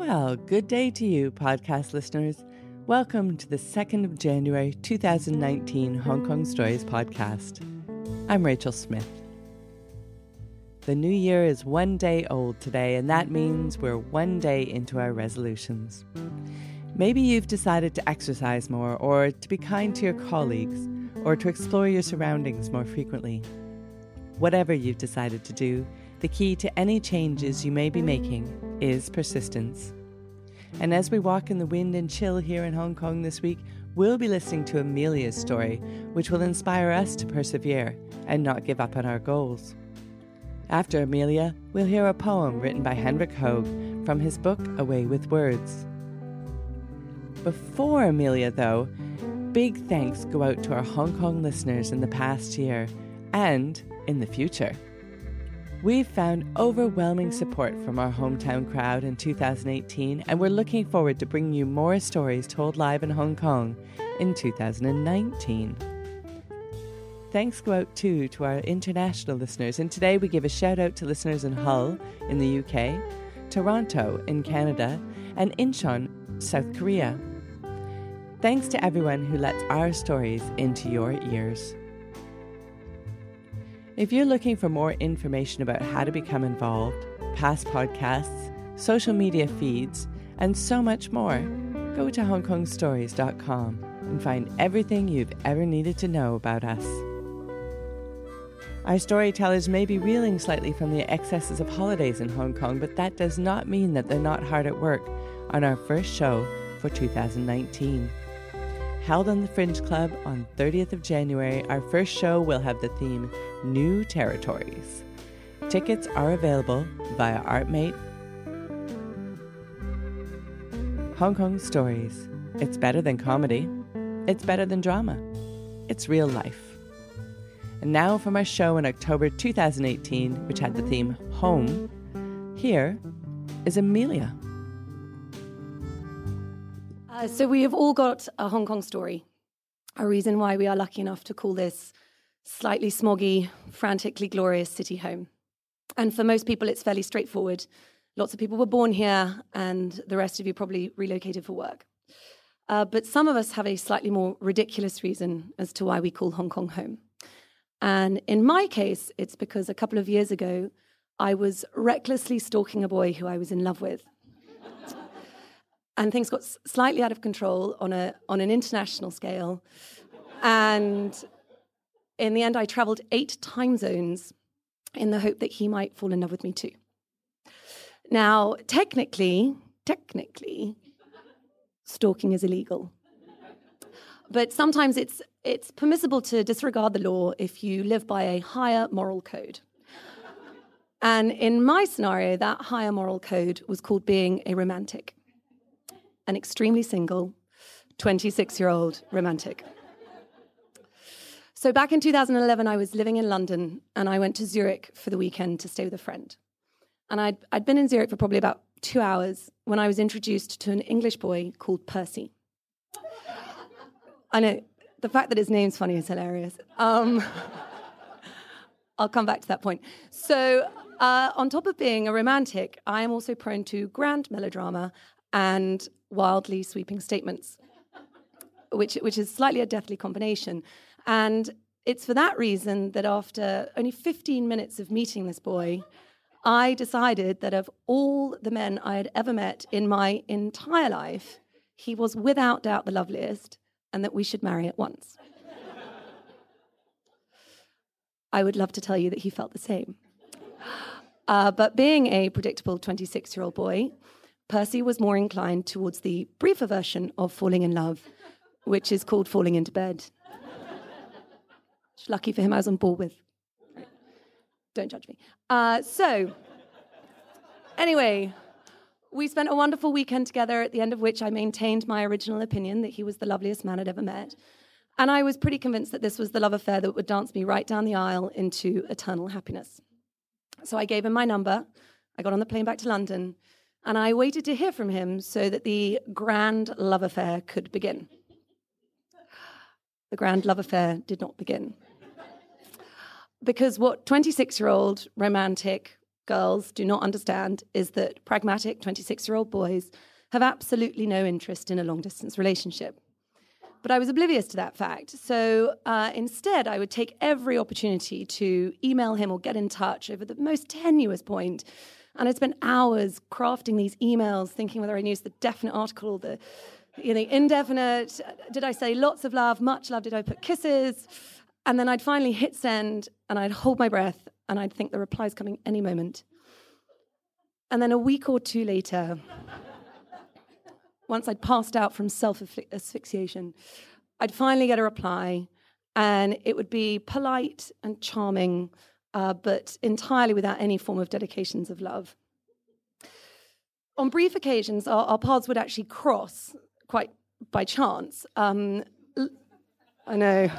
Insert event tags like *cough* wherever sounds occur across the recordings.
Well, good day to you, podcast listeners. Welcome to the 2nd of January 2019 Hong Kong Stories podcast. I'm Rachel Smith. The new year is one day old today, and that means we're one day into our resolutions. Maybe you've decided to exercise more, or to be kind to your colleagues, or to explore your surroundings more frequently. Whatever you've decided to do, the key to any changes you may be making is persistence. And as we walk in the wind and chill here in Hong Kong this week, we'll be listening to Amelia's story, which will inspire us to persevere and not give up on our goals. After Amelia, we'll hear a poem written by Henrik Hoag from his book Away with Words. Before Amelia, though, big thanks go out to our Hong Kong listeners in the past year and in the future. We've found overwhelming support from our hometown crowd in 2018, and we're looking forward to bringing you more stories told live in Hong Kong in 2019. Thanks go out too to our international listeners, and today we give a shout out to listeners in Hull in the UK, Toronto in Canada, and Incheon, South Korea. Thanks to everyone who lets our stories into your ears. If you're looking for more information about how to become involved, past podcasts, social media feeds, and so much more, go to hongkongstories.com and find everything you've ever needed to know about us. Our storytellers may be reeling slightly from the excesses of holidays in Hong Kong, but that does not mean that they're not hard at work on our first show for 2019 held on the Fringe Club on 30th of January, our first show will have the theme New Territories. Tickets are available via ArtMate. Hong Kong Stories. It's better than comedy. It's better than drama. It's real life. And now from our show in October 2018, which had the theme Home, here is Amelia. Uh, so we have all got a Hong Kong story, a reason why we are lucky enough to call this slightly smoggy, frantically glorious city home. And for most people, it's fairly straightforward. Lots of people were born here, and the rest of you probably relocated for work. Uh, but some of us have a slightly more ridiculous reason as to why we call Hong Kong home. And in my case, it's because a couple of years ago, I was recklessly stalking a boy who I was in love with and things got slightly out of control on a on an international scale. And in the end, I traveled eight time zones in the hope that he might fall in love with me too. Now, technically, technically, stalking is illegal. But sometimes it's it's permissible to disregard the law if you live by a higher moral code. And in my scenario, that higher moral code was called being a romantic an extremely single 26 year old romantic. So back in 2011, I was living in London and I went to Zurich for the weekend to stay with a friend. And I'd, I'd been in Zurich for probably about two hours when I was introduced to an English boy called Percy. I know the fact that his name's funny is hilarious. Um, *laughs* I'll come back to that point. So, uh, on top of being a romantic, I am also prone to grand melodrama and wildly sweeping statements, which, which is slightly a deathly combination. And it's for that reason that after only 15 minutes of meeting this boy, I decided that of all the men I had ever met in my entire life, he was without doubt the loveliest, and that we should marry at once. *laughs* I would love to tell you that he felt the same. Uh, but being a predictable 26 year old boy, Percy was more inclined towards the briefer version of falling in love, which is called falling into bed. Lucky for him, I was on board with. Don't judge me. Uh, so, anyway, we spent a wonderful weekend together, at the end of which I maintained my original opinion that he was the loveliest man I'd ever met. And I was pretty convinced that this was the love affair that would dance me right down the aisle into eternal happiness. So I gave him my number. I got on the plane back to London and I waited to hear from him so that the grand love affair could begin. The grand love affair did not begin. Because what 26 year old romantic girls do not understand is that pragmatic 26 year old boys have absolutely no interest in a long distance relationship. But I was oblivious to that fact. So uh, instead, I would take every opportunity to email him or get in touch over the most tenuous point. And I'd spend hours crafting these emails, thinking whether I used the definite article, or the you know, indefinite. Did I say lots of love, much love? Did I put kisses? And then I'd finally hit send and I'd hold my breath and I'd think the reply's coming any moment. And then a week or two later, once I'd passed out from self asphyxiation, I'd finally get a reply, and it would be polite and charming, uh, but entirely without any form of dedications of love. On brief occasions, our, our paths would actually cross quite by chance. Um, I know.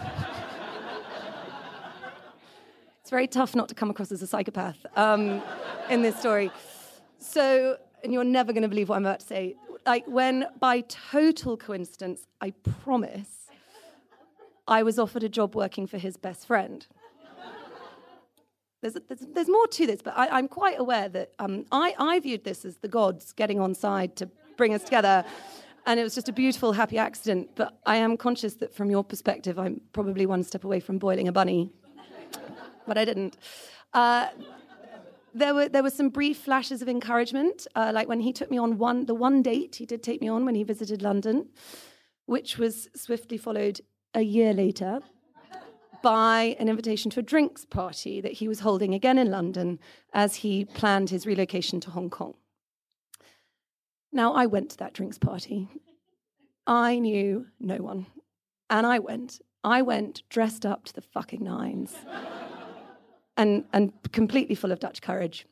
it's very tough not to come across as a psychopath um, in this story. So, and you're never going to believe what I'm about to say like when by total coincidence, I promise, I was offered a job working for his best friend. There's, there's, there's more to this, but I, am quite aware that um, I, I viewed this as the gods getting on side to bring us together. And it was just a beautiful, happy accident. But I am conscious that from your perspective, I'm probably one step away from boiling a bunny. but I didn't. Uh, there were there were some brief flashes of encouragement, uh, like when he took me on one the one date he did take me on when he visited London, which was swiftly followed a year later by an invitation to a drinks party that he was holding again in London as he planned his relocation to Hong Kong. Now I went to that drinks party. I knew no one, and I went. I went dressed up to the fucking nines *laughs* and, and completely full of Dutch courage.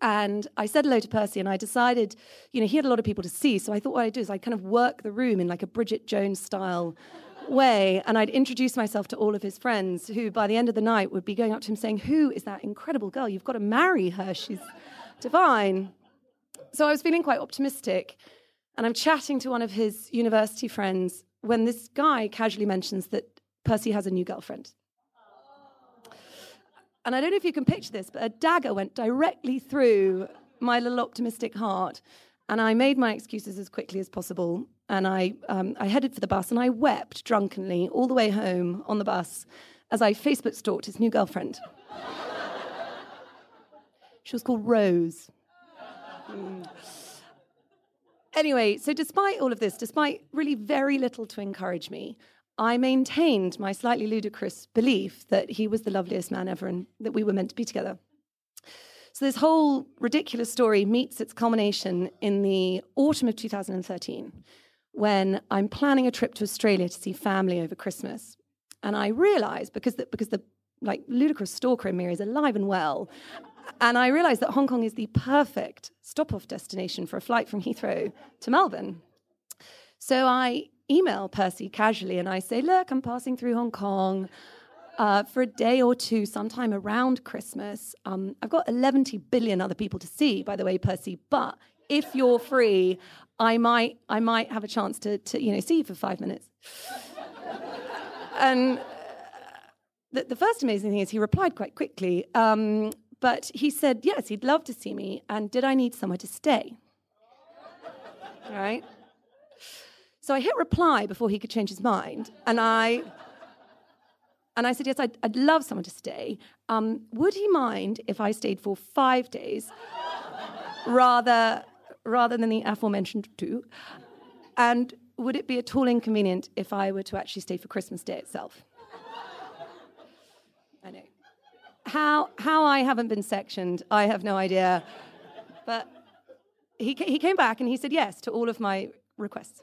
And I said hello to Percy, and I decided, you know, he had a lot of people to see. So I thought what I'd do is I'd kind of work the room in like a Bridget Jones style way. And I'd introduce myself to all of his friends, who by the end of the night would be going up to him saying, Who is that incredible girl? You've got to marry her. She's divine. So I was feeling quite optimistic. And I'm chatting to one of his university friends when this guy casually mentions that Percy has a new girlfriend. And I don't know if you can picture this, but a dagger went directly through my little optimistic heart. And I made my excuses as quickly as possible. And I, um, I headed for the bus and I wept drunkenly all the way home on the bus as I Facebook stalked his new girlfriend. she was called Rose. Mm. Anyway, so despite all of this, despite really very little to encourage me, I maintained my slightly ludicrous belief that he was the loveliest man ever and that we were meant to be together. So, this whole ridiculous story meets its culmination in the autumn of 2013 when I'm planning a trip to Australia to see family over Christmas. And I realize because the, because the like ludicrous stalker in me is alive and well, and I realize that Hong Kong is the perfect stop off destination for a flight from Heathrow to Melbourne. So I email Percy casually and I say, Look, I'm passing through Hong Kong. Uh, for a day or two, sometime around Christmas. Um, I've got 11 billion other people to see, by the way, Percy. But if you're free, I might, I might have a chance to, to you know, see you for five minutes. and uh, the, the, first amazing thing is he replied quite quickly. Um, but he said, yes, he'd love to see me. And did I need somewhere to stay? Right. So I hit reply before he could change his mind, and I and I said, yes, I'd, I'd love someone to stay. Um, would he mind if I stayed for five days, rather rather than the aforementioned two? And would it be at all inconvenient if I were to actually stay for Christmas Day itself? I know. How how I haven't been sectioned, I have no idea. But he he came back and he said yes to all of my requests.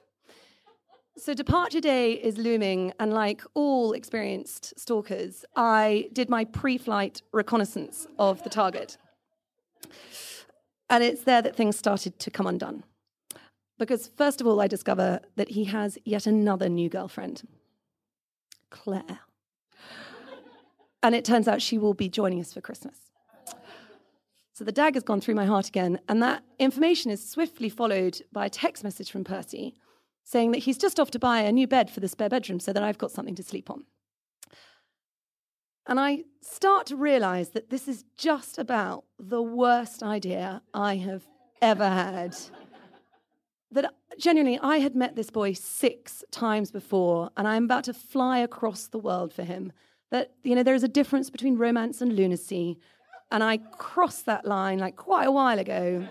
So, departure day is looming, and like all experienced stalkers, I did my pre flight reconnaissance of the target. And it's there that things started to come undone. Because, first of all, I discover that he has yet another new girlfriend, Claire. And it turns out she will be joining us for Christmas. So the dagger's gone through my heart again, and that information is swiftly followed by a text message from Percy saying that he's just off to buy a new bed for the spare bedroom so that I've got something to sleep on. And I start to realize that this is just about the worst idea I have ever had. That genuinely, I had met this boy six times before, and I'm about to fly across the world for him. That, you know, there is a difference between romance and lunacy. And I crossed that line like quite a while ago.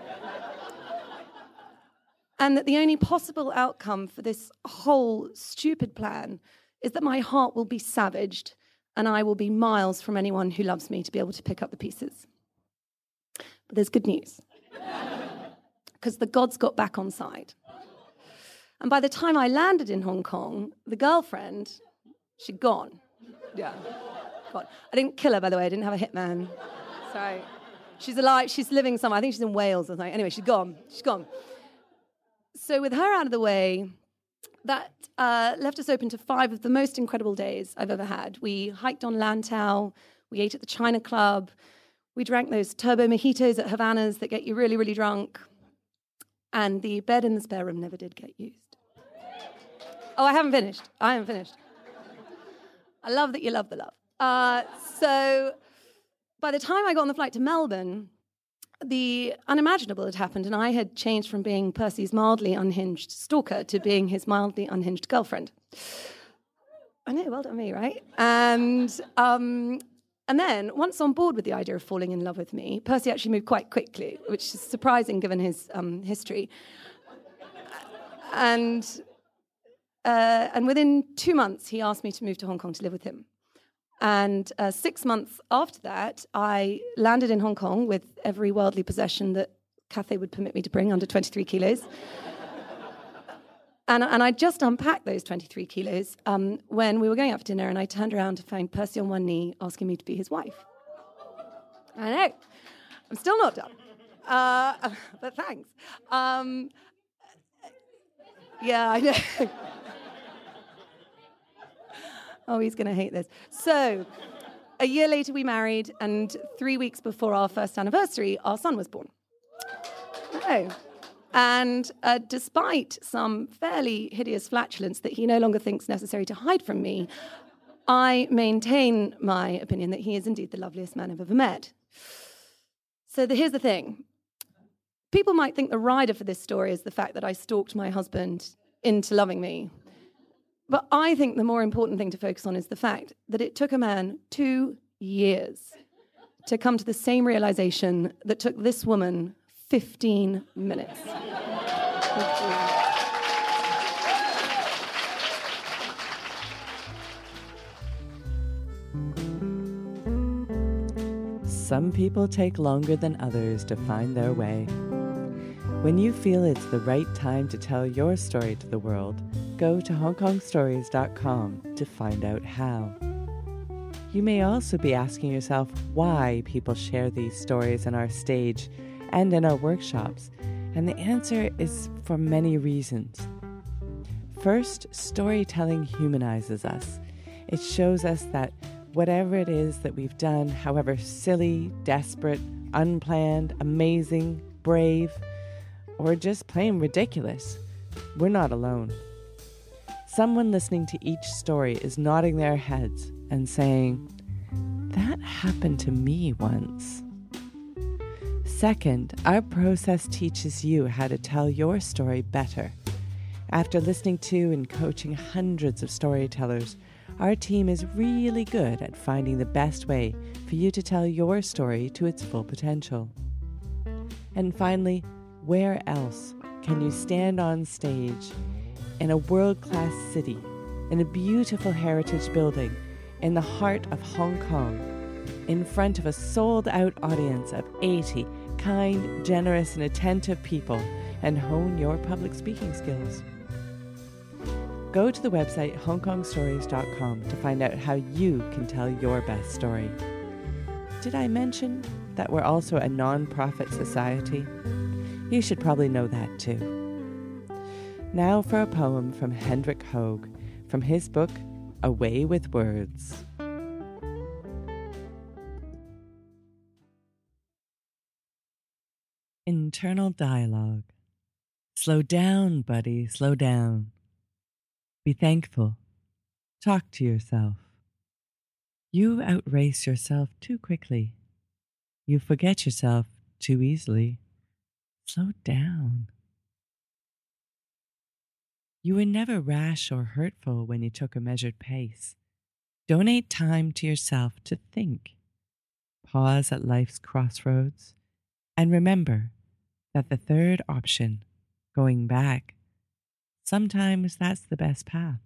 And that the only possible outcome for this whole stupid plan is that my heart will be savaged and I will be miles from anyone who loves me to be able to pick up the pieces. But there's good news. *laughs* Because the gods got back on side. And by the time I landed in Hong Kong, the girlfriend, she'd gone. Yeah. Gone. I didn't kill her, by the way. I didn't have a hitman. Sorry. She's alive. She's living somewhere. I think she's in Wales or something. Anyway, she's gone. She's gone. So, with her out of the way, that uh, left us open to five of the most incredible days I've ever had. We hiked on Lantau, we ate at the China Club, we drank those turbo mojitos at Havanas that get you really, really drunk, and the bed in the spare room never did get used. Oh, I haven't finished. I haven't finished. I love that you love the love. Uh, so by the time I got on the flight to Melbourne, the unimaginable had happened, and I had changed from being Percy's mildly unhinged stalker to being his mildly unhinged girlfriend. I know, well done me, right? And um, and then once on board with the idea of falling in love with me, Percy actually moved quite quickly, which is surprising given his um, history. And uh, and within two months, he asked me to move to Hong Kong to live with him. And uh, six months after that, I landed in Hong Kong with every worldly possession that Cathay would permit me to bring under 23 kilos. and, and I just unpacked those 23 kilos um, when we were going out for dinner, and I turned around to find Percy on one knee asking me to be his wife. I know. I'm still not done. Uh, *laughs* but thanks. Um, yeah, I know. *laughs* Oh, he's going to hate this. So, a year later, we married, and three weeks before our first anniversary, our son was born. Oh. And uh, despite some fairly hideous flatulence that he no longer thinks necessary to hide from me, I maintain my opinion that he is indeed the loveliest man I've ever met. So the, here's the thing people might think the rider for this story is the fact that I stalked my husband into loving me. But I think the more important thing to focus on is the fact that it took a man two years to come to the same realization that took this woman 15 minutes. Some people take longer than others to find their way. When you feel it's the right time to tell your story to the world, go to hongkongstories.com to find out how. You may also be asking yourself why people share these stories on our stage and in our workshops, and the answer is for many reasons. First, storytelling humanizes us. It shows us that whatever it is that we've done, however silly, desperate, unplanned, amazing, brave, or just plain ridiculous, we're not alone. Someone listening to each story is nodding their heads and saying, That happened to me once. Second, our process teaches you how to tell your story better. After listening to and coaching hundreds of storytellers, our team is really good at finding the best way for you to tell your story to its full potential. And finally, where else can you stand on stage in a world class city, in a beautiful heritage building, in the heart of Hong Kong, in front of a sold out audience of 80 kind, generous, and attentive people, and hone your public speaking skills? Go to the website hongkongstories.com to find out how you can tell your best story. Did I mention that we're also a non profit society? You should probably know that too. Now for a poem from Hendrik Hoag from his book Away with Words. Internal dialogue. Slow down, buddy, slow down. Be thankful. Talk to yourself. You outrace yourself too quickly. You forget yourself too easily. Slow down. You were never rash or hurtful when you took a measured pace. Donate time to yourself to think. Pause at life's crossroads and remember that the third option, going back, sometimes that's the best path.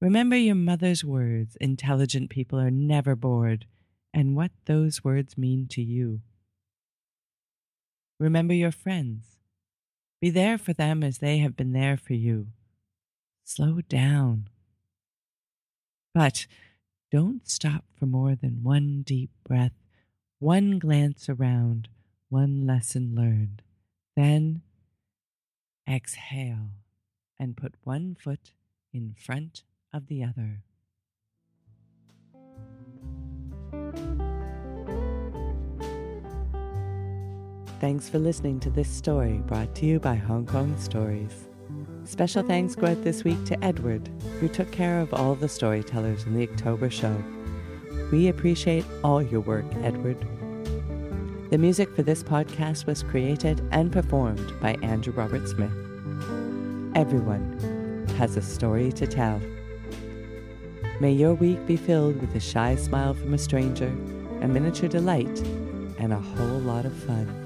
Remember your mother's words intelligent people are never bored, and what those words mean to you. Remember your friends. Be there for them as they have been there for you. Slow down. But don't stop for more than one deep breath, one glance around, one lesson learned. Then exhale and put one foot in front of the other. Thanks for listening to this story brought to you by Hong Kong Stories. Special thanks go out this week to Edward, who took care of all the storytellers in the October show. We appreciate all your work, Edward. The music for this podcast was created and performed by Andrew Robert Smith. Everyone has a story to tell. May your week be filled with a shy smile from a stranger, a miniature delight, and a whole lot of fun.